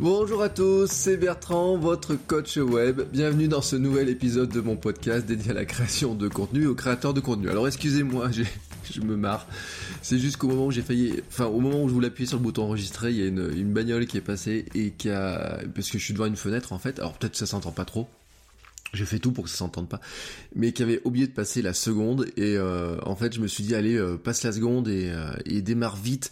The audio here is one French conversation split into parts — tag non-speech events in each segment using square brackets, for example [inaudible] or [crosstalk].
Bonjour à tous, c'est Bertrand, votre coach web. Bienvenue dans ce nouvel épisode de mon podcast dédié à la création de contenu et aux créateurs de contenu. Alors excusez-moi, je me marre. C'est juste qu'au moment où j'ai failli, enfin au moment où je voulais appuyer sur le bouton enregistrer, il y a une, bagnole qui est passée et qui a, parce que je suis devant une fenêtre en fait. Alors peut-être que ça s'entend pas trop. Je fais tout pour que ça s'entende pas, mais qui avait oublié de passer la seconde et euh, en fait je me suis dit allez euh, passe la seconde et, euh, et démarre vite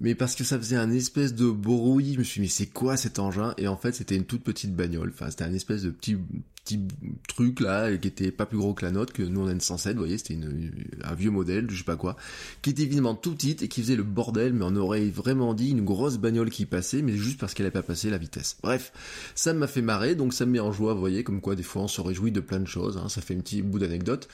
mais parce que ça faisait un espèce de bruit, je me suis dit mais c'est quoi cet engin? Et en fait c'était une toute petite bagnole, enfin c'était un espèce de petit petit truc là qui était pas plus gros que la nôtre, que nous on a une 107, vous voyez, c'était une, un vieux modèle, je sais pas quoi, qui était évidemment tout petite et qui faisait le bordel, mais on aurait vraiment dit une grosse bagnole qui passait, mais juste parce qu'elle n'avait pas passé la vitesse. Bref, ça m'a fait marrer, donc ça me met en joie, vous voyez, comme quoi des fois on se réjouit de plein de choses, hein, ça fait un petit bout d'anecdote.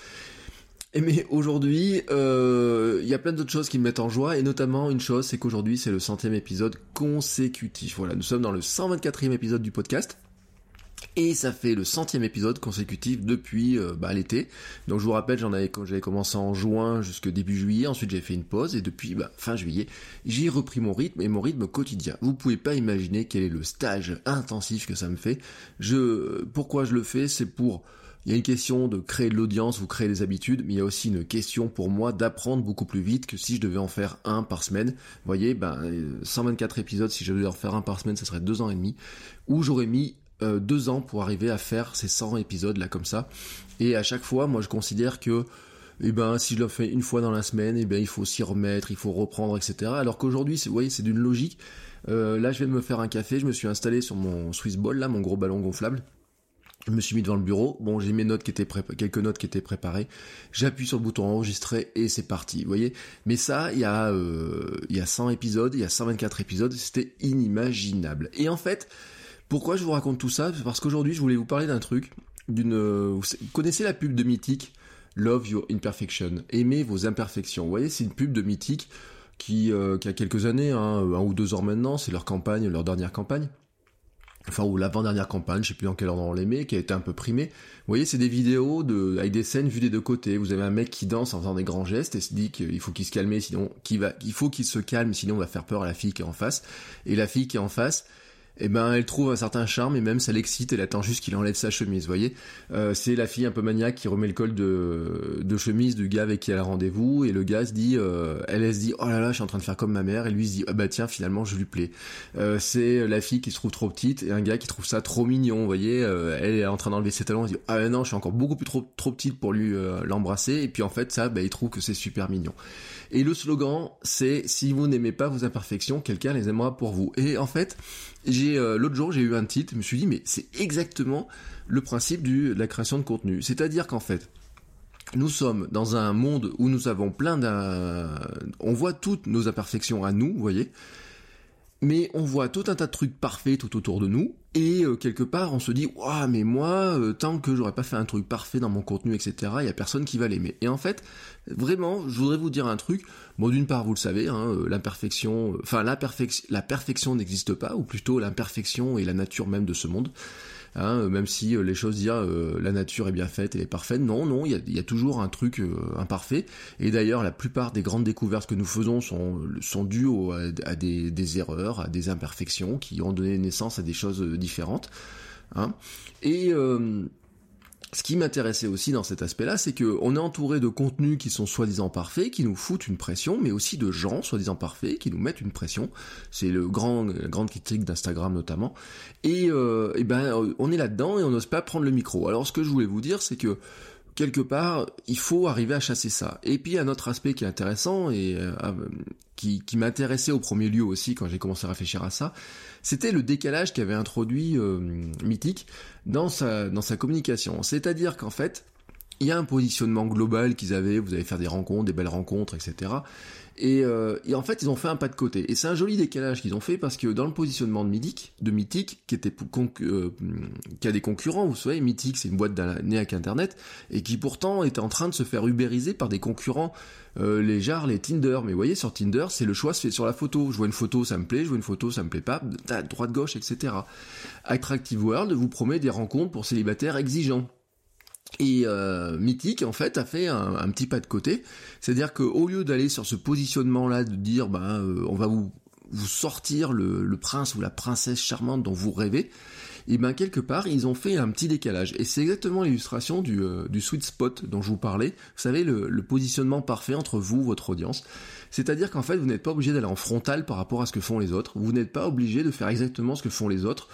Mais aujourd'hui, euh, il y a plein d'autres choses qui me mettent en joie, et notamment une chose, c'est qu'aujourd'hui c'est le centième épisode consécutif. Voilà, nous sommes dans le 124e épisode du podcast. Et ça fait le centième épisode consécutif depuis euh, bah, l'été. Donc je vous rappelle, j'en avais j'avais commencé en juin jusqu'au début juillet. Ensuite j'ai fait une pause et depuis bah, fin juillet, j'ai repris mon rythme et mon rythme quotidien. Vous pouvez pas imaginer quel est le stage intensif que ça me fait. Pourquoi je le fais, c'est pour il y a une question de créer de l'audience, vous créez des habitudes, mais il y a aussi une question pour moi d'apprendre beaucoup plus vite que si je devais en faire un par semaine. Vous voyez, ben, 124 épisodes, si je devais en faire un par semaine, ça serait deux ans et demi, où j'aurais mis euh, deux ans pour arriver à faire ces 100 épisodes là comme ça. Et à chaque fois, moi je considère que eh ben, si je le fais une fois dans la semaine, eh ben, il faut s'y remettre, il faut reprendre, etc. Alors qu'aujourd'hui, vous voyez, c'est d'une logique. Euh, là, je viens de me faire un café, je me suis installé sur mon Swiss Ball, là, mon gros ballon gonflable. Je me suis mis devant le bureau. Bon, j'ai mes notes qui étaient quelques notes qui étaient préparées. J'appuie sur le bouton enregistrer et c'est parti. Vous voyez. Mais ça, il y a euh, il y a 100 épisodes, il y a 124 épisodes, c'était inimaginable. Et en fait, pourquoi je vous raconte tout ça? Parce qu'aujourd'hui, je voulais vous parler d'un truc. D'une, vous connaissez la pub de Mythique? Love Your Imperfection. Aimez vos imperfections. Vous voyez, c'est une pub de Mythique qui, euh, qui a quelques années, hein, un ou deux ans maintenant. C'est leur campagne, leur dernière campagne enfin ou l'avant-dernière campagne, je sais plus dans quel ordre on les qui a été un peu primée. Vous voyez, c'est des vidéos de, avec des scènes vues des deux côtés. Vous avez un mec qui danse en faisant des grands gestes et se dit qu'il faut qu'il se calme, sinon qu'il va, faut qu'il se calme, sinon on va faire peur à la fille qui est en face. Et la fille qui est en face, eh ben elle trouve un certain charme et même ça l'excite, elle attend juste qu'il enlève sa chemise, vous voyez. Euh, c'est la fille un peu maniaque qui remet le col de, de chemise du gars avec qui elle a rendez-vous et le gars se dit, euh, elle, se dit oh là là je suis en train de faire comme ma mère et lui se dit ah bah tiens finalement je lui plais. Euh, c'est la fille qui se trouve trop petite et un gars qui trouve ça trop mignon, vous voyez. elle est en train d'enlever ses talons, elle se dit ah non je suis encore beaucoup plus trop trop petite pour lui l'embrasser et puis en fait ça bah, il trouve que c'est super mignon. Et le slogan, c'est si vous n'aimez pas vos imperfections, quelqu'un les aimera pour vous. Et en fait, euh, l'autre jour, j'ai eu un titre, je me suis dit mais c'est exactement le principe de la création de contenu. C'est-à-dire qu'en fait, nous sommes dans un monde où nous avons plein d'un, on voit toutes nos imperfections à nous, vous voyez mais on voit tout un tas de trucs parfaits tout autour de nous, et euh, quelque part on se dit waouh mais moi euh, tant que j'aurais pas fait un truc parfait dans mon contenu etc il y a personne qui va l'aimer et en fait vraiment je voudrais vous dire un truc bon d'une part vous le savez hein, euh, l'imperfection enfin la, la perfection n'existe pas ou plutôt l'imperfection est la nature même de ce monde Hein, même si les choses disent la nature est bien faite, elle est parfaite. Non, non, il y a, toujours un truc imparfait. Et d'ailleurs, la plupart des grandes découvertes que nous faisons sont, sont dues à, des, des, erreurs, à des imperfections qui ont donné naissance à des choses différentes. Hein. Et ce qui m'intéressait aussi dans cet aspect-là, c'est qu'on est entouré de contenus qui sont soi-disant parfaits, qui nous foutent une pression, mais aussi de gens soi-disant parfaits qui nous mettent une pression. C'est le grand, la grande critique d'Instagram notamment. Et, euh, ben, on est là-dedans et on n'ose pas prendre le micro. Alors, ce que je voulais vous dire, c'est que quelque part, il faut arriver à chasser ça. Et puis un autre aspect qui est intéressant et euh, qui, qui m'intéressait au premier lieu aussi quand j'ai commencé à réfléchir à ça, c'était le décalage qu'avait introduit euh, Mythique dans sa, dans sa communication. C'est-à-dire qu'en fait, il y a un positionnement global qu'ils avaient, vous allez faire des rencontres, des belles rencontres, etc. Euh, et, en fait, ils ont fait un pas de côté. Et c'est un joli décalage qu'ils ont fait parce que dans le positionnement de Mythic, de Mythic, qui euh, a des concurrents, vous savez, Mythic, c'est une boîte née avec Internet et qui pourtant était en train de se faire ubériser par des concurrents, euh, les jars, les Tinder. Mais vous voyez, sur Tinder, c'est le choix se fait sur la photo. Je vois une photo, ça me plaît. Je vois une photo, ça me plaît pas. Droite, gauche, etc. Attractive World vous promet des rencontres pour célibataires exigeants. Et euh, Mythique, en fait, a fait un, petit pas de côté. C'est-à-dire qu'au lieu d'aller sur ce positionnement-là, de dire, ben, euh, on va vous, vous sortir le, prince ou la princesse charmante dont vous rêvez, et ben quelque part, ils ont fait un petit décalage. Et c'est exactement l'illustration du, euh, du sweet spot dont je vous parlais. Vous savez, le, le positionnement parfait entre vous, votre audience. C'est-à-dire qu'en fait, vous n'êtes pas obligé d'aller en frontal par rapport à ce que font les autres. Vous n'êtes pas obligé de faire exactement ce que font les autres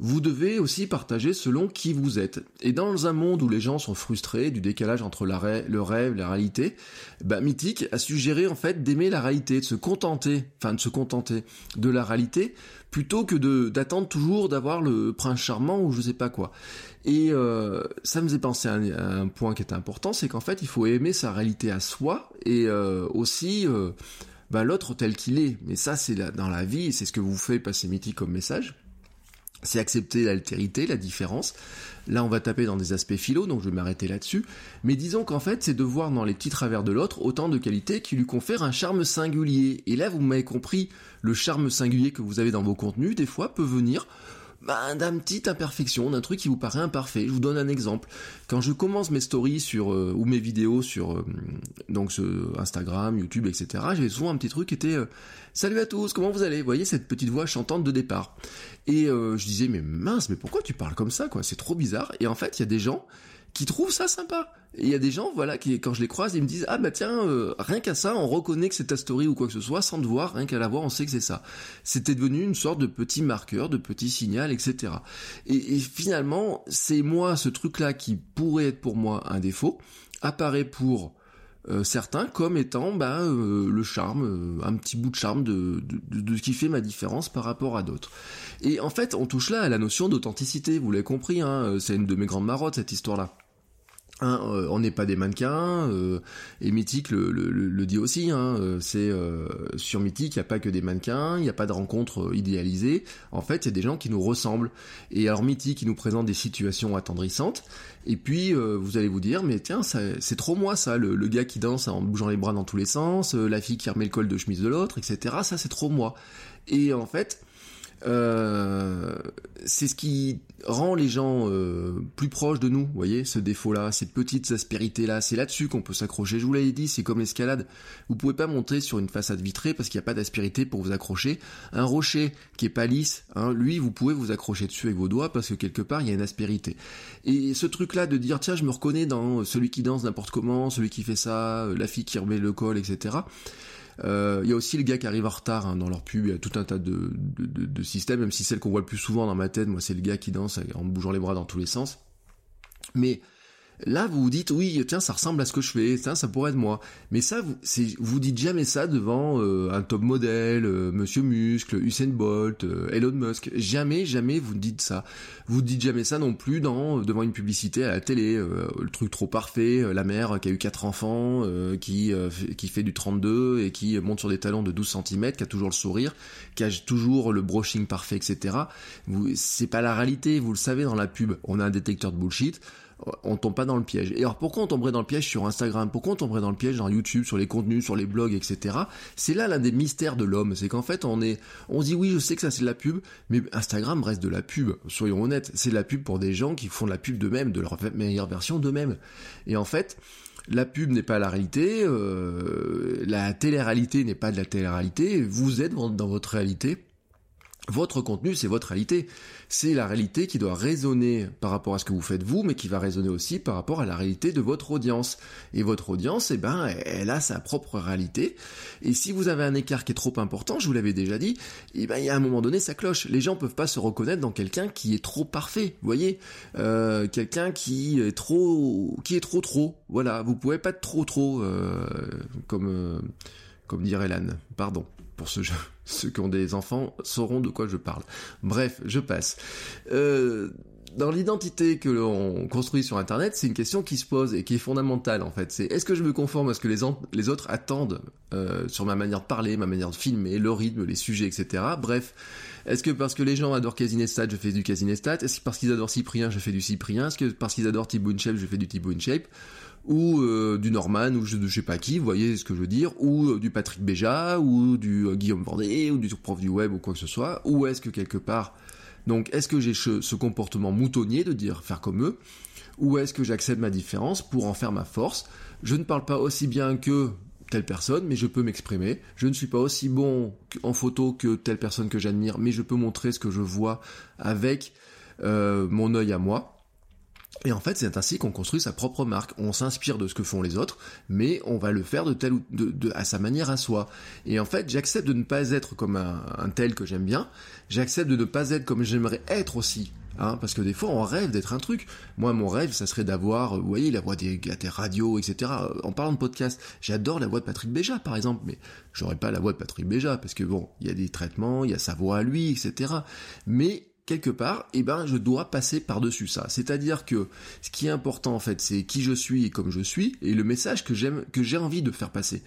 vous devez aussi partager selon qui vous êtes. Et dans un monde où les gens sont frustrés du décalage entre le rêve et la réalité, bah, Mythique a suggéré en fait d'aimer la réalité, de se contenter, enfin de se contenter de la réalité, plutôt que d'attendre toujours d'avoir le prince charmant ou je sais pas quoi. Et euh, ça me faisait penser à un, point qui est important, c'est qu'en fait il faut aimer sa réalité à soi et euh, aussi euh, bah, l'autre tel qu'il est. Mais ça c'est dans la vie, c'est ce que vous faites passer Mythique comme message c'est accepter l'altérité, la différence. Là, on va taper dans des aspects philo, donc je vais m'arrêter là-dessus. Mais disons qu'en fait, c'est de voir dans les petits travers de l'autre autant de qualités qui lui confèrent un charme singulier. Et là, vous m'avez compris, le charme singulier que vous avez dans vos contenus, des fois, peut venir bah, d'une petite imperfection, d'un truc qui vous paraît imparfait. Je vous donne un exemple. Quand je commence mes stories sur euh, ou mes vidéos sur euh, donc ce Instagram, YouTube, etc., j'avais souvent un petit truc qui était euh, Salut à tous, comment vous allez? Vous voyez cette petite voix chantante de départ. Et je disais mais mince, mais pourquoi tu parles comme ça quoi? C'est trop bizarre. Et en fait, il y a des gens qui trouvent ça sympa. Et il y a des gens, voilà, qui quand je les croise, ils me disent ah bah tiens, euh, rien qu'à ça, on reconnaît que c'est ta story ou quoi que ce soit, sans te voir, rien qu'à la voir, on sait que c'est ça. C'était devenu une sorte de petit marqueur, de petit signal, etc. Et, finalement, c'est moi ce truc-là qui pourrait être pour moi un défaut, apparaît pour euh, certains comme étant bah, euh, le charme, un petit bout de charme de, de, de, ce qui fait ma différence par rapport à d'autres. Et en fait, on touche là à la notion d'authenticité, vous l'avez compris, hein, c'est une de mes grandes marottes cette histoire-là. Hein, euh, on n'est pas des mannequins, euh, et Mythique le, le, dit aussi, hein, euh, c'est sur Mythique, il n'y a pas que des mannequins, il n'y a pas de rencontres idéalisées, en fait a des gens qui nous ressemblent. Et alors Mythique, il nous présente des situations attendrissantes, et puis vous allez vous dire, mais tiens, c'est trop moi ça, le, gars qui danse en bougeant les bras dans tous les sens, la fille qui remet le col de chemise de l'autre, etc., ça c'est trop moi. Et en fait, euh, c'est ce qui rend les gens euh, plus proches de nous, vous voyez, ce défaut-là, ces petites aspérités-là, c'est là-dessus qu'on peut s'accrocher. Je vous l'avais dit, c'est comme l'escalade. Vous pouvez pas monter sur une façade vitrée parce qu'il n'y a pas d'aspérité pour vous accrocher. Un rocher qui est pas lisse, hein, lui, vous pouvez vous accrocher dessus avec vos doigts parce que quelque part, il y a une aspérité. Et ce truc-là de dire, tiens, je me reconnais dans celui qui danse n'importe comment, celui qui fait ça, la fille qui remet le col, etc. Euh, il y a aussi le gars qui arrive en retard hein, dans leur pub. Il y a tout un tas de, de, de, systèmes, même si celle qu'on voit le plus souvent dans ma tête, moi, c'est le gars qui danse en bougeant les bras dans tous les sens. Mais Là, vous vous dites, oui, tiens, ça ressemble à ce que je fais, tiens, ça pourrait être moi. Mais ça, vous, vous dites jamais ça devant euh, un top modèle, euh, Monsieur Muscle, Usain Bolt, euh, Elon Musk. Jamais, jamais vous dites ça. Vous dites jamais ça non plus dans devant une publicité à la télé, le truc trop parfait, la mère qui a eu quatre enfants, qui qui fait du 32 et qui monte sur des talons de 12 cm, qui a toujours le sourire, qui a toujours le brushing parfait, etc. Vous, c'est pas la réalité, vous le savez dans la pub. On a un détecteur de bullshit on tombe pas dans le piège. Et alors pourquoi on tomberait dans le piège sur Instagram? Pourquoi on tomberait dans le piège dans YouTube, sur les contenus, sur les blogs, etc. C'est là l'un des mystères de l'homme, c'est qu'en fait on est, on dit oui, je sais que ça c'est de la pub, mais Instagram reste de la pub. Soyons honnêtes, c'est de la pub pour des gens qui font de la pub d'eux-mêmes, de leur meilleure version d'eux-mêmes. Et en fait, la pub n'est pas la réalité, euh, la télé-réalité n'est pas de la télé-réalité, vous êtes dans votre réalité votre contenu, c'est votre réalité. C'est la réalité qui doit résonner par rapport à ce que vous faites vous, mais qui va résonner aussi par rapport à la réalité de votre audience. Et votre audience, eh ben, elle a sa propre réalité. Et si vous avez un écart qui est trop important, je vous l'avais déjà dit, eh ben, il y a un moment donné, ça cloche. Les gens peuvent pas se reconnaître dans quelqu'un qui est trop parfait. Vous voyez, euh, quelqu'un qui est trop, qui est trop trop. Voilà, vous pouvez pas être trop trop, euh, comme, euh, comme dirait Lan. Pardon pour ce jeu. [laughs] Ceux qui ont des enfants sauront de quoi je parle. Bref, je passe. Euh, dans l'identité que l'on construit sur Internet, c'est une question qui se pose et qui est fondamentale en fait. C'est est-ce que je me conforme à ce que les, autres attendent euh, sur ma manière de parler, ma manière de filmer, le rythme, les sujets, etc. Bref, est-ce que parce que les gens adorent Casinestat, je fais du Casinestat Est-ce que parce qu'ils adorent Cyprien, je fais du Cyprien? Est-ce que parce qu'ils adorent Thibaut InShape, je fais du Thibaut InShape? Ou euh, du Norman, ou je, je sais pas qui, vous voyez ce que je veux dire, ou euh, du Patrick Béja, ou du euh, Guillaume Vendée, ou du prof du web, ou quoi que ce soit, ou est-ce que quelque part, donc est-ce que j'ai ce, ce, comportement moutonnier de dire faire comme eux, ou est-ce que j'accepte ma différence pour en faire ma force? Je ne parle pas aussi bien que telle personne, mais je peux m'exprimer. Je ne suis pas aussi bon en photo que telle personne que j'admire, mais je peux montrer ce que je vois avec mon œil à moi. Et en fait, c'est ainsi qu'on construit sa propre marque. On s'inspire de ce que font les autres, mais on va le faire de telle ou de, à sa manière à soi. Et en fait, j'accepte de ne pas être comme un, tel que j'aime bien. J'accepte de ne pas être comme j'aimerais être aussi. Hein, parce que des fois, on rêve d'être un truc. Moi, mon rêve, ça serait d'avoir, vous voyez, la voix des, des radios, etc. En parlant de podcast, j'adore la voix de Patrick Béja, par exemple, mais j'aurais pas la voix de Patrick Béja, parce que bon, il y a des traitements, il y a sa voix à lui, etc. Mais quelque part, eh ben, je dois passer par-dessus ça. C'est-à-dire que ce qui est important, en fait, c'est qui je suis et comme je suis, et le message que j'aime, que j'ai envie de faire passer.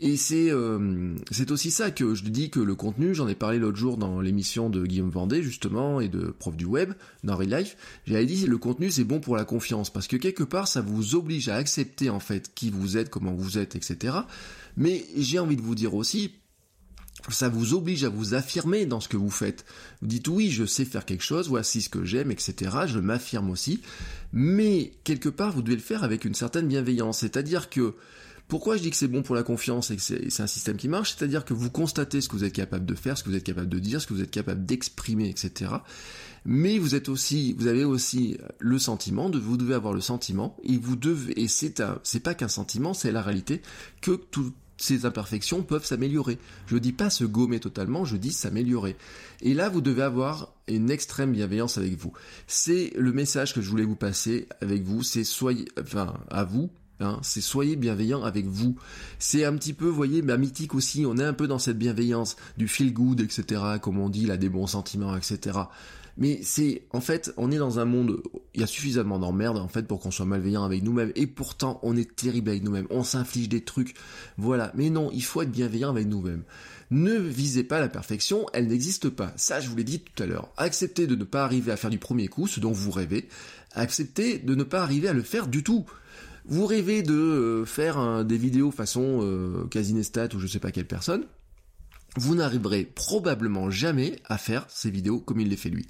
Et c'est euh, c'est aussi ça que je dis que le contenu, j'en ai parlé l'autre jour dans l'émission de Guillaume Vendée justement et de Prof du Web dans Real Life. J'avais dit le contenu c'est bon pour la confiance parce que quelque part ça vous oblige à accepter en fait qui vous êtes, comment vous êtes, etc. Mais j'ai envie de vous dire aussi ça vous oblige à vous affirmer dans ce que vous faites. Vous dites oui, je sais faire quelque chose, voici ce que j'aime, etc. Je m'affirme aussi. Mais quelque part, vous devez le faire avec une certaine bienveillance. C'est-à-dire que pourquoi je dis que c'est bon pour la confiance et que c'est un système qui marche? C'est-à-dire que vous constatez ce que vous êtes capable de faire, ce que vous êtes capable de dire, ce que vous êtes capable d'exprimer, etc. Mais vous êtes aussi, vous avez aussi le sentiment de, vous devez avoir le sentiment, et vous devez, et c'est c'est pas qu'un sentiment, c'est la réalité, que tout, ces imperfections peuvent s'améliorer. Je dis pas se gommer totalement, je dis s'améliorer. Et là, vous devez avoir une extrême bienveillance avec vous. C'est le message que je voulais vous passer avec vous, c'est soyez, enfin, à vous, Hein, c'est soyez bienveillant avec vous. C'est un petit peu, vous voyez, mythique aussi, on est un peu dans cette bienveillance, du feel good, etc., comme on dit, là, des bons sentiments, etc. Mais c'est, en fait, on est dans un monde, il y a suffisamment d'emmerdes, en fait, pour qu'on soit malveillant avec nous-mêmes. Et pourtant, on est terrible avec nous-mêmes. On s'inflige des trucs. Voilà. Mais non, il faut être bienveillant avec nous-mêmes. Ne visez pas la perfection, elle n'existe pas. Ça, je vous l'ai dit tout à l'heure. Acceptez de ne pas arriver à faire du premier coup ce dont vous rêvez. Acceptez de ne pas arriver à le faire du tout. Vous rêvez de euh, faire des vidéos façon euh, ou je sais pas quelle personne vous n'arriverez probablement jamais à faire ces vidéos comme il les fait lui.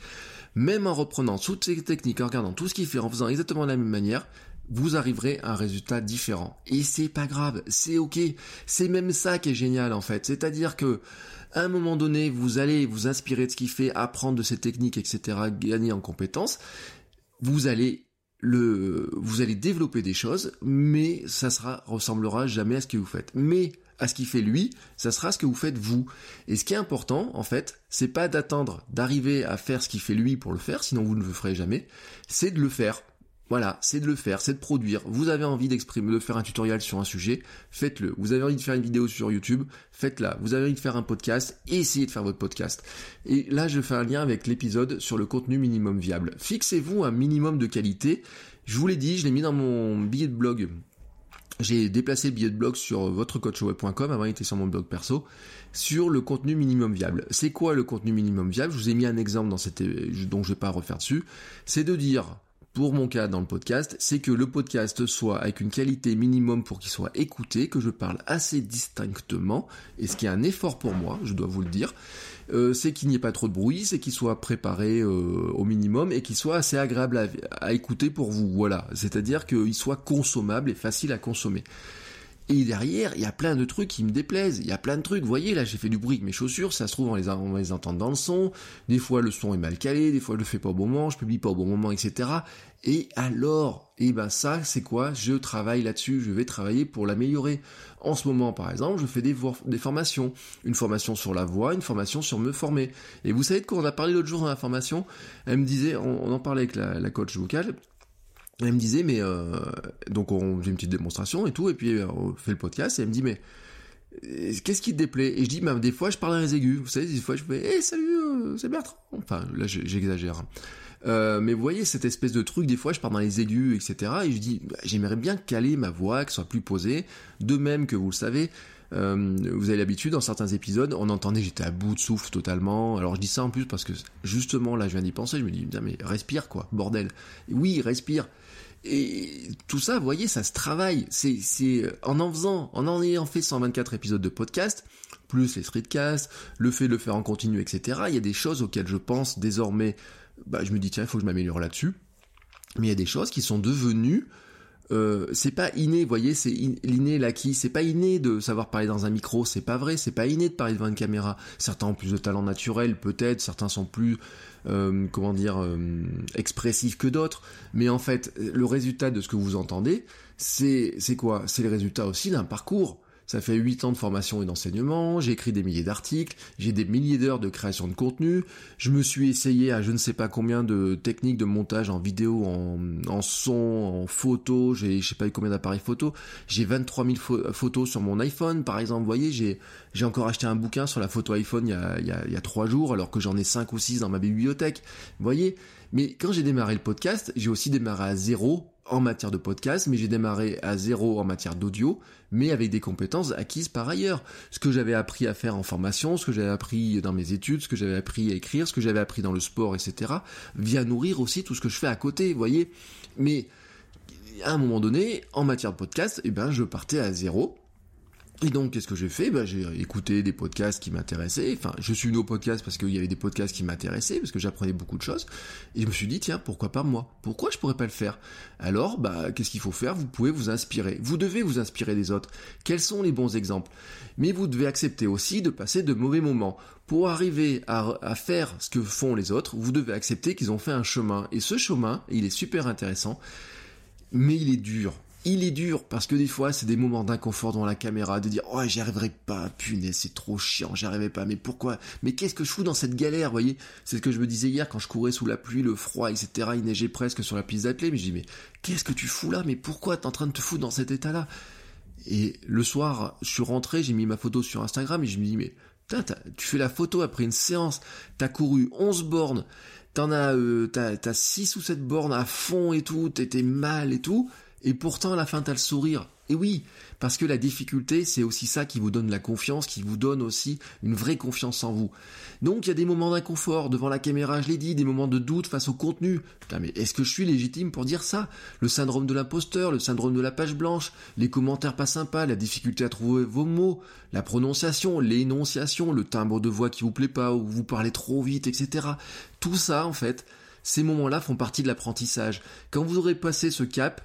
Même en reprenant toutes ces techniques, en regardant tout ce qu'il fait, en faisant exactement de la même manière, vous arriverez à un résultat différent. Et c'est pas grave, c'est ok. C'est même ça qui est génial en fait. C'est-à-dire que, à un moment donné, vous allez vous inspirer de ce qu'il fait, apprendre de ses techniques, etc., gagner en compétences. Vous allez le, vous allez développer des choses, mais ça sera, ressemblera jamais à ce que vous faites. Mais à ce qu'il fait lui, ça sera ce que vous faites vous. Et ce qui est important, en fait, c'est pas d'attendre d'arriver à faire ce qu'il fait lui pour le faire, sinon vous ne le ferez jamais, c'est de le faire. Voilà, c'est de le faire, c'est de produire. Vous avez envie d'exprimer, de faire un tutoriel sur un sujet, faites-le. Vous avez envie de faire une vidéo sur YouTube, faites-la. Vous avez envie de faire un podcast, essayez de faire votre podcast. Et là, je fais un lien avec l'épisode sur le contenu minimum viable. Fixez-vous un minimum de qualité. Je vous l'ai dit, je l'ai mis dans mon billet de blog j'ai déplacé le billet de blog sur votrecoachweb.com, avant il était sur mon blog perso, sur le contenu minimum viable. C'est quoi le contenu minimum viable? Je vous ai mis un exemple dans cette, dont je vais pas refaire dessus. C'est de dire, pour mon cas dans le podcast, c'est que le podcast soit avec une qualité minimum pour qu'il soit écouté, que je parle assez distinctement, et ce qui est un effort pour moi, je dois vous le dire, euh, c'est qu'il n'y ait pas trop de bruit, c'est qu'il soit préparé euh, au minimum et qu'il soit assez agréable à, écouter pour vous. Voilà, c'est-à-dire qu'il soit consommable et facile à consommer. Et derrière, il y a plein de trucs qui me déplaisent. Il y a plein de trucs. Vous voyez, là, j'ai fait du bruit avec mes chaussures. Ça se trouve, on les, on les entend dans le son. Des fois, le son est mal calé. Des fois, je le fais pas au bon moment. Je publie pas au bon moment, etc. Et alors, eh ben ça, c'est quoi? Je travaille là-dessus. Je vais travailler pour l'améliorer. En ce moment, par exemple, je fais des, des formations. Une formation sur la voix, une formation sur me former. Et vous savez de quoi on a parlé l'autre jour dans la formation? Elle me disait, on, en parlait avec la, la coach vocale. Elle me disait, mais euh, donc on fait une petite démonstration et tout, et puis euh, on fait le podcast, et elle me dit, mais euh, qu'est-ce qui te déplaît? Et je dis, bah, des fois je parle dans les aigus, vous savez, des fois je fais, hé salut, c'est Bertrand. Enfin, là j'exagère. Euh, mais vous voyez cette espèce de truc, des fois je pars dans les aigus, etc. Et je dis, bah, j'aimerais bien caler ma voix, qu'elle soit plus posée. De même que vous le savez, vous avez l'habitude, dans certains épisodes, on entendait j'étais à bout de souffle totalement. Alors je dis ça en plus parce que justement là je viens d'y penser, je me dis, mais respire quoi, bordel. oui, respire. Et tout ça, vous voyez, ça se travaille. C'est, c'est en en faisant, en en ayant fait 124 épisodes de podcast, plus les streetcasts, le fait de le faire en continu, etc. Il y a des choses auxquelles je pense désormais. Bah, je me dis tiens, il faut que je m'améliore là-dessus. Mais il y a des choses qui sont devenues euh, c'est pas inné, vous voyez, c'est l'inné, l'acquis, c'est pas inné de savoir parler dans un micro, c'est pas vrai, c'est pas inné de parler devant une caméra. Certains ont plus de talent naturel, peut-être, certains sont plus, euh, comment dire, euh, expressifs que d'autres, mais en fait, le résultat de ce que vous entendez, c'est, c'est quoi? C'est le résultat aussi d'un parcours. Ça fait 8 ans de formation et d'enseignement, j'ai écrit des milliers d'articles, j'ai des milliers d'heures de création de contenu, je me suis essayé à je ne sais pas combien de techniques de montage en vidéo, en, son, en photo, j'ai je sais pas combien d'appareils photo, j'ai 23 000 photos sur mon iPhone par exemple, vous voyez, j'ai encore acheté un bouquin sur la photo iPhone il il y a, il y a 3 jours alors que j'en ai 5 ou 6 dans ma bibliothèque, vous voyez, mais quand j'ai démarré le podcast, j'ai aussi démarré à zéro en matière de podcast, mais j'ai démarré à zéro en matière d'audio, mais avec des compétences acquises par ailleurs. Ce que j'avais appris à faire en formation, ce que j'avais appris dans mes études, ce que j'avais appris à écrire, ce que j'avais appris dans le sport, etc., vient nourrir aussi tout ce que je fais à côté, vous voyez. Mais à un moment donné, en matière de podcast, eh ben, je partais à zéro, et donc, qu'est-ce que j'ai fait? Ben, J'ai écouté des podcasts qui m'intéressaient. Enfin, je suis venu au podcast parce qu'il y avait des podcasts qui m'intéressaient, parce que j'apprenais beaucoup de choses. Et je me suis dit, tiens, pourquoi pas moi? Pourquoi je pourrais pas le faire? Alors, bah, qu'est-ce qu'il faut faire? Vous pouvez vous inspirer. Vous devez vous inspirer des autres. Quels sont les bons exemples? Mais vous devez accepter aussi de passer de mauvais moments. Pour arriver à, à faire ce que font les autres, vous devez accepter qu'ils ont fait un chemin. Et ce chemin, il est super intéressant, mais il est dur il est dur parce que des fois c'est des moments d'inconfort devant la caméra, de dire oh j'y arriverai pas, punaise c'est trop chiant, j'y pas, mais pourquoi Mais qu'est-ce que je fous dans cette galère, voyez? C'est ce que je me disais hier quand je courais sous la pluie, le froid, etc. Il neigeait presque sur la piste d'athlée, mais je dis mais qu'est-ce que tu fous là? Mais pourquoi t'es en train de te foutre dans cet état-là? Et le soir, je suis rentré, j'ai mis ma photo sur Instagram et je me dis mais putain, tu fais la photo après une séance, t'as couru 11 bornes, t'en as, euh, t'as 6 ou 7 bornes à fond et tout, t'étais mal et tout, et pourtant, la fin, t'as le sourire. Et oui, parce que la difficulté, c'est aussi ça qui vous donne la confiance, qui vous donne aussi une vraie confiance en vous. Donc, il y a des moments d'inconfort devant la caméra, je l'ai dit, des moments de doute face au contenu. Putain, mais est-ce que je suis légitime pour dire ça? Le syndrome de l'imposteur, le syndrome de la page blanche, les commentaires pas sympas, la difficulté à trouver vos mots, la prononciation, l'énonciation, le timbre de voix qui vous plaît pas, ou vous parlez trop vite, etc. Tout ça, en fait, ces moments-là font partie de l'apprentissage. Quand vous aurez passé ce cap,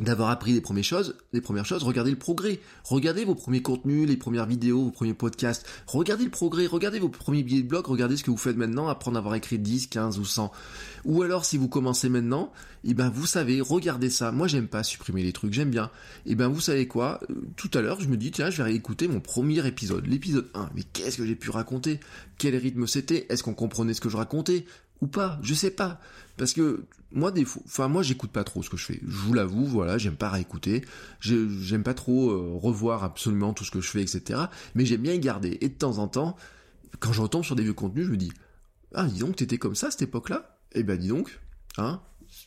d'avoir appris les premières choses, les premières choses, regardez le progrès. Regardez vos premiers contenus, les premières vidéos, vos premiers podcasts. Regardez le progrès, regardez vos premiers billets de blog, regardez ce que vous faites maintenant, apprendre à avoir écrit 10, 15 ou 100. Ou alors si vous commencez maintenant, eh ben vous savez, regardez ça. Moi j'aime pas supprimer les trucs, j'aime bien. Eh ben vous savez quoi? Euh, Tout à l'heure, je me dis tiens, je vais réécouter mon premier épisode, l'épisode 1. Mais qu'est-ce que j'ai pu raconter? Quel rythme c'était? Est-ce qu'on comprenait ce que je racontais? Ou pas, je sais pas. Parce que moi des fois, enfin moi j'écoute pas trop ce que je fais. Je vous l'avoue, voilà, j'aime pas réécouter. J'aime pas trop euh, revoir absolument tout ce que je fais, etc. Mais j'aime bien garder. Et de temps en temps, quand je retombe sur des vieux contenus, je me dis, ah dis donc t'étais comme ça à cette époque-là? Eh ben dis donc, hein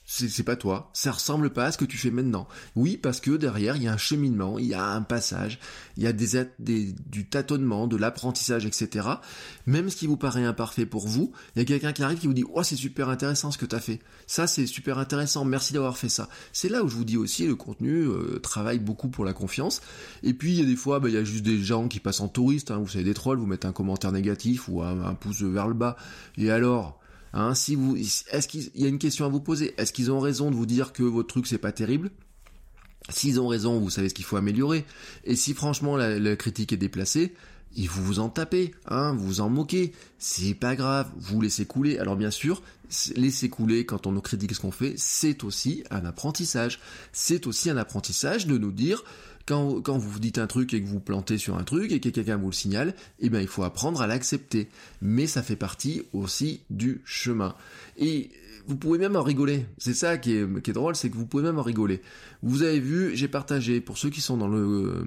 c'est pas toi, ça ressemble pas à ce que tu fais maintenant. Oui, parce que derrière, il y a un cheminement, il y a un passage, il y a des, des du tâtonnement, de l'apprentissage, etc. Même ce qui vous paraît imparfait pour vous, il y a quelqu'un qui arrive qui vous dit « Oh, c'est super intéressant ce que tu as fait. Ça, c'est super intéressant, merci d'avoir fait ça. » C'est là où je vous dis aussi, le contenu euh, travaille beaucoup pour la confiance. Et puis, il y a des fois, bah, il y a juste des gens qui passent en touriste, hein, vous savez, des trolls, vous mettez un commentaire négatif ou un pouce vers le bas. Et alors Hein, si vous, est-ce qu'il y a une question à vous poser Est-ce qu'ils ont raison de vous dire que votre truc c'est pas terrible? S'ils ont raison, vous savez ce qu'il faut améliorer. Et si franchement la, critique est déplacée, il vous vous en tapez, hein, vous vous en moquez. C'est pas grave, vous laissez couler. Alors bien sûr, laisser couler quand on nous critique ce qu'on fait, c'est aussi un apprentissage. C'est aussi un apprentissage de nous dire, quand, quand vous dites un truc et que vous plantez sur un truc et que quelqu'un vous le signale, eh bien il faut apprendre à l'accepter. Mais ça fait partie aussi du chemin. Et vous pouvez même en rigoler. C'est ça qui est, qui est drôle, c'est que vous pouvez même en rigoler. Vous avez vu, j'ai partagé, pour ceux qui sont dans le,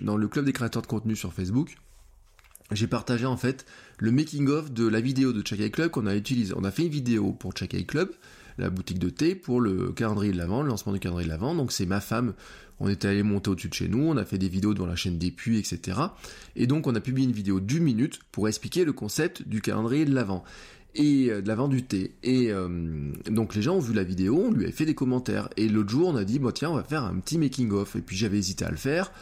dans le club des créateurs de contenu sur Facebook, j'ai partagé en fait le making-of de la vidéo de Chakai Club qu'on a utilisé. On a fait une vidéo pour Chakai Club, la boutique de thé, pour le calendrier de l'avant, le lancement du calendrier de l'avant. Donc c'est ma femme, on était allé monter au-dessus de chez nous, on a fait des vidéos devant la chaîne des puits, etc. Et donc on a publié une vidéo d'une minute pour expliquer le concept du calendrier de l'avant et euh, de l'avant du thé. Et euh, donc les gens ont vu la vidéo, on lui a fait des commentaires. Et l'autre jour, on a dit, bon tiens, on va faire un petit making-of. Et puis j'avais hésité à le faire.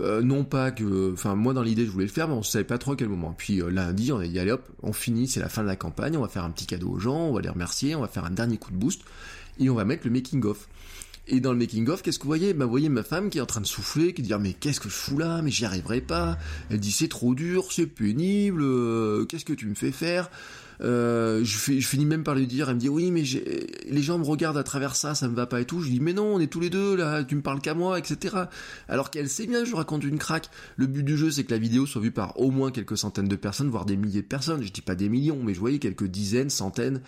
Euh, non pas que, enfin moi dans l'idée je voulais le faire, mais on savait pas trop à quel moment. Puis euh, lundi, on a dit allez hop, on finit, c'est la fin de la campagne, on va faire un petit cadeau aux gens, on va les remercier, on va faire un dernier coup de boost et on va mettre le making of. Et dans le making of, qu'est-ce que vous voyez? Bah vous voyez ma femme qui est en train de souffler, qui dit ah, mais qu'est-ce que je fous là? Mais j'y arriverai pas. Elle dit c'est trop dur, c'est pénible. euh, qu'est-ce que tu me fais faire? Euh, je, finis même par lui dire, elle me dit oui mais les gens me regardent à travers ça, ça me va pas et tout. Je lui dis mais non, on est tous les deux là, tu me parles qu'à moi, etc. Alors qu'elle sait bien, je raconte une craque. Le but du jeu c'est que la vidéo soit vue par au moins quelques centaines de personnes, voire des milliers de personnes. Je dis pas des millions, mais je voyais quelques dizaines, centaines,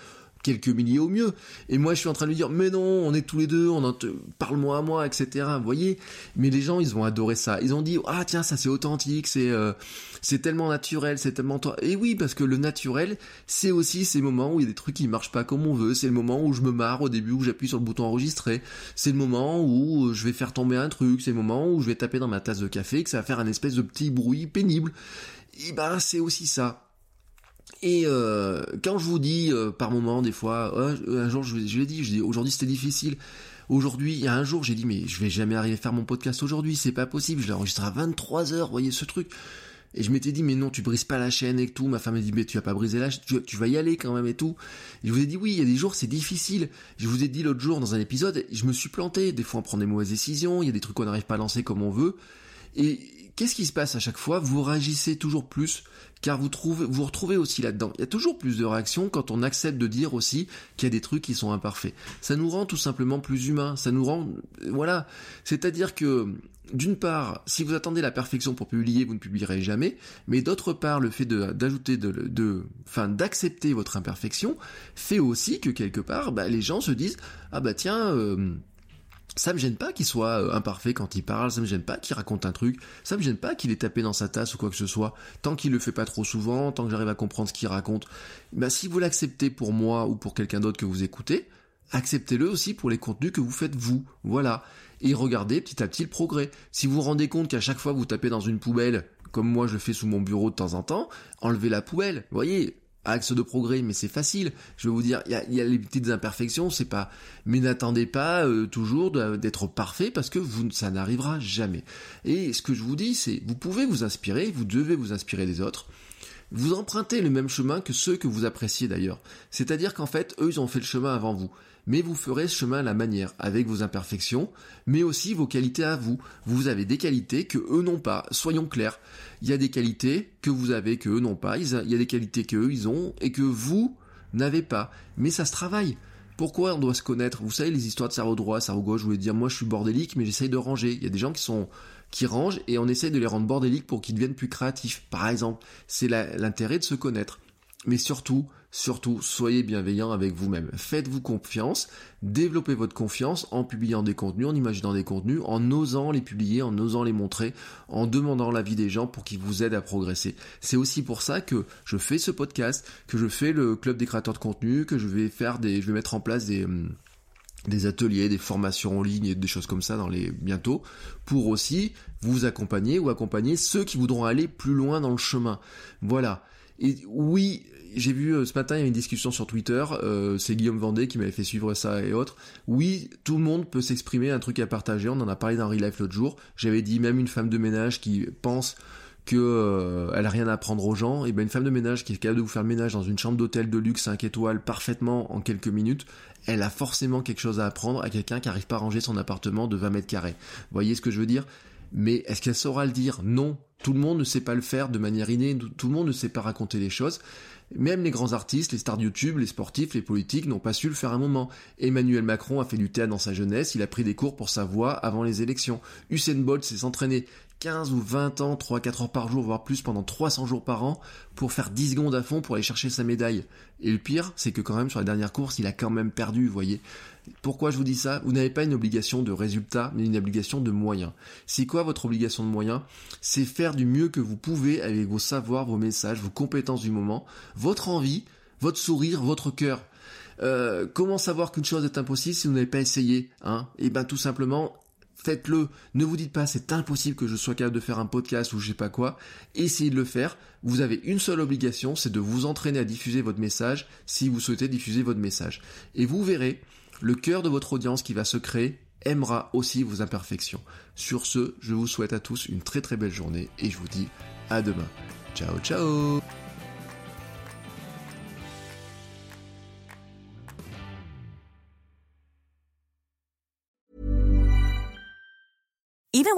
quelques milliers au mieux. Et moi je suis en train de lui dire mais non, on est tous les deux, on te... parle-moi à moi, etc. Vous voyez Mais les gens ils vont adorer ça. Ils ont dit ah tiens ça c'est authentique, c'est euh, c'est tellement naturel, c'est tellement toi. Et oui parce que le naturel c'est aussi ces moments où il y a des trucs qui marchent pas comme on veut. C'est le moment où je me marre au début où j'appuie sur le bouton enregistrer. C'est le moment où je vais faire tomber un truc. C'est le moment où je vais taper dans ma tasse de café que ça va faire un espèce de petit bruit pénible. Et ben c'est aussi ça. Et euh, quand je vous dis euh, par moment, des fois, euh, un jour je, je l'ai dit, je dis aujourd'hui c'était difficile. Aujourd'hui, il y a un jour, j'ai dit mais je vais jamais arriver à faire mon podcast aujourd'hui, c'est pas possible. Je l'ai enregistré à 23 heures, voyez ce truc. Et je m'étais dit mais non, tu brises pas la chaîne et tout. Ma femme m'a dit mais tu vas pas briser la chaîne, tu, vas y aller quand même et tout. Je vous ai dit oui, il y a des jours c'est difficile. Je vous ai dit l'autre jour dans un épisode, je me suis planté. Des fois on prend des mauvaises décisions, il y a des trucs qu'on n'arrive pas à lancer comme on veut. Et qu'est-ce qui se passe à chaque fois? Vous réagissez toujours plus, car vous trouvez, vous retrouvez aussi là-dedans. Il y a toujours plus de réactions quand on accepte de dire aussi qu'il y a des trucs qui sont imparfaits. Ça nous rend tout simplement plus humains. Ça nous rend, voilà. C'est-à-dire que, d'une part, si vous attendez la perfection pour publier, vous ne publierez jamais. Mais d'autre part, le fait d'ajouter de, de, enfin, d'accepter votre imperfection fait aussi que quelque part, bah, les gens se disent, ah bah tiens. euh, ça me gêne pas qu'il soit euh, imparfait quand il parle, ça me gêne pas qu'il raconte un truc, ça me gêne pas qu'il ait tapé dans sa tasse ou quoi que ce soit, tant qu'il le fait pas trop souvent, tant que j'arrive à comprendre ce qu'il raconte. Bah si vous l'acceptez pour moi ou pour quelqu'un d'autre que vous écoutez, acceptez-le aussi pour les contenus que vous faites vous. Voilà. Et regardez petit à petit le progrès. Si vous vous rendez compte qu'à chaque fois vous tapez dans une poubelle, comme moi je le fais sous mon bureau de temps en temps, enlevez la poubelle. Voyez, axe de progrès, mais c'est facile. Je vais vous dire, il y a, les petites imperfections, c'est pas. Mais n'attendez pas euh, toujours d'être parfait parce que vous, ça n'arrivera jamais. Et ce que je vous dis, c'est, vous pouvez vous inspirer, vous devez vous inspirer des autres. Vous empruntez le même chemin que ceux que vous appréciez d'ailleurs. C'est-à-dire qu'en fait, eux, ils ont fait le chemin avant vous. Mais vous ferez ce chemin à la manière, avec vos imperfections, mais aussi vos qualités à vous. Vous avez des qualités que eux n'ont pas. Soyons clairs. Il y a des qualités que vous avez que eux n'ont pas. Il y a des qualités que eux ils ont et que vous n'avez pas. Mais ça se travaille. Pourquoi on doit se connaître? Vous savez les histoires de cerveau droit, cerveau gauche. Je voulais dire moi je suis bordélique, mais j'essaye de ranger. Il y a des gens qui sont qui rangent et on essaye de les rendre bordéliques pour qu'ils deviennent plus créatifs. Par exemple, c'est l'intérêt de se connaître. Mais surtout, surtout, soyez bienveillant avec vous-même. Faites-vous confiance, développez votre confiance en publiant des contenus, en imaginant des contenus, en osant les publier, en osant les montrer, en demandant l'avis des gens pour qu'ils vous aident à progresser. C'est aussi pour ça que je fais ce podcast, que je fais le club des créateurs de contenu, que je vais faire des, je vais mettre en place des, hum, des ateliers, des formations en ligne et des choses comme ça dans les bientôt pour aussi vous accompagner ou accompagner ceux qui voudront aller plus loin dans le chemin. Voilà. Et oui, j'ai vu euh, ce matin il y a une discussion sur Twitter, euh, c'est Guillaume Vendée qui m'avait fait suivre ça et autres. Oui, tout le monde peut s'exprimer, un truc à partager. On en a parlé dans Relife l'autre jour. J'avais dit même une femme de ménage qui pense que euh, elle a rien à apprendre aux gens, et ben une femme de ménage qui est capable de vous faire le ménage dans une chambre d'hôtel de luxe 5 étoiles parfaitement en quelques minutes, elle a forcément quelque chose à apprendre à quelqu'un qui arrive pas à ranger son appartement de 20 mètres carrés. Vous voyez ce que je veux dire? Mais est-ce qu'elle saura le dire? Non. Tout le monde ne sait pas le faire de manière innée, tout le monde ne sait pas raconter les choses. Même les grands artistes, les stars de YouTube, les sportifs, les politiques n'ont pas su le faire un moment. Emmanuel Macron a fait du théâtre dans sa jeunesse, il a pris des cours pour sa voix avant les élections. Usain Bolt s'est entraîné 15 ou 20 ans, 3-4 heures par jour, voire plus pendant 300 jours par an, pour faire 10 secondes à fond pour aller chercher sa médaille. Et le pire, c'est que quand même sur la dernière course, il a quand même perdu, vous voyez. Pourquoi je vous dis ça? Vous n'avez pas une obligation de résultat, mais une obligation de moyens. C'est quoi votre obligation de moyens? C'est faire du mieux que vous pouvez avec vos savoirs, vos messages, vos compétences du moment, votre envie, votre sourire, votre cœur. Euh, comment savoir qu'une chose est impossible si vous n'avez pas essayé hein? Eh bien tout simplement, faites-le. Ne vous dites pas c'est impossible que je sois capable de faire un podcast ou je sais pas quoi. Essayez de le faire. Vous avez une seule obligation, c'est de vous entraîner à diffuser votre message si vous souhaitez diffuser votre message. Et vous verrez, le cœur de votre audience qui va se créer aimera aussi vos imperfections. Sur ce, je vous souhaite à tous une très très belle journée et je vous dis à demain. Ciao ciao